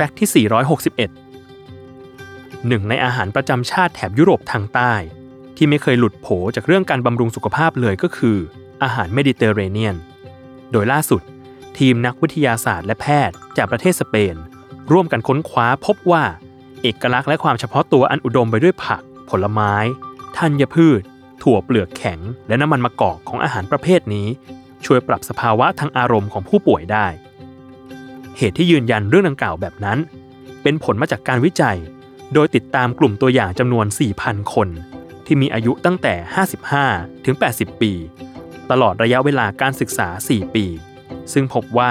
ฟกต์ที่ 461 หนึ่งในอาหารประจำชาติแถบยุโรปทางใต้ ที่ไม่เคยหลุดโผจากเรื่องการบำรุงสุขภาพเลยก็คือ อาหารเมดิเตอร์เรเนียน โดยล่าสุด ทีมนักวิทยาศาสตร์และแพทย์จากประเทศสเปน ร่วมกันค้นคว้าพบว่า เอกลักษณ์และความเฉพาะตัวอันอุดมไปด้วยผัก ผลไม้ธัญพืช ถั่วเปลือกแข็ง และน้ำมันมะกอกของอาหารประเภทนี้ ช่วยปรับสภาวะทางอารมณ์ของผู้ป่วยได้ เหตุที่ยืนยันเรื่องดังกล่าวแบบนั้น เป็นผลมาจากการวิจัย โดยติดตามกลุ่มตัวอย่างจำนวน 4,000 คน ที่มีอายุตั้งแต่ 55 ถึง 80 ปี ตลอดระยะเวลาการศึกษา 4 ปี ซึ่งพบว่า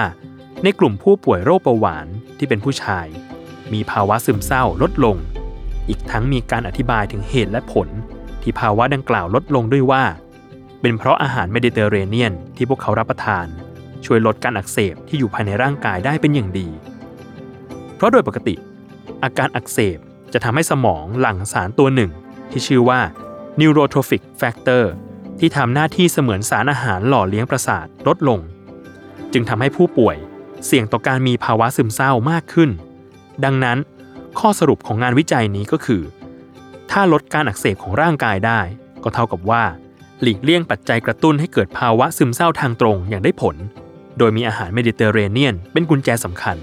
ในกลุ่มผู้ป่วยโรคเบาหวานที่เป็นผู้ชาย มีภาวะซึมเศร้าลดลง อีกทั้งมีการอธิบายถึงเหตุและผล ที่ภาวะดังกล่าวลดลงด้วยว่า เป็นเพราะอาหารเมดิเตอร์เรเนียนที่พวกเขารับประทาน ช่วยลดการอักเสบที่อยู่ภายในร่างกายได้เป็นอย่างดี เพราะโดยปกติ อาการอักเสบจะทำให้สมองหลั่งสารตัวหนึ่ง ที่ชื่อว่า neurotrophic factor ที่ทำหน้าที่เสมือนสารอาหารหล่อเลี้ยงประสาทลดลง จึงทำให้ผู้ป่วยเสี่ยงต่อการมีภาวะซึมเศร้ามากขึ้น ดังนั้น ข้อสรุปของงานวิจัยนี้ก็คือ ถ้าลดการอักเสบของร่างกายได้ ก็เท่ากับว่า หลีกเลี่ยงปัจจัยกระตุ้นให้เกิดภาวะซึมเศร้าทางตรงอย่างได้ผล โดยมีอาหารเมดิเตอร์เรเนียน เป็นกุญแจสำคัญ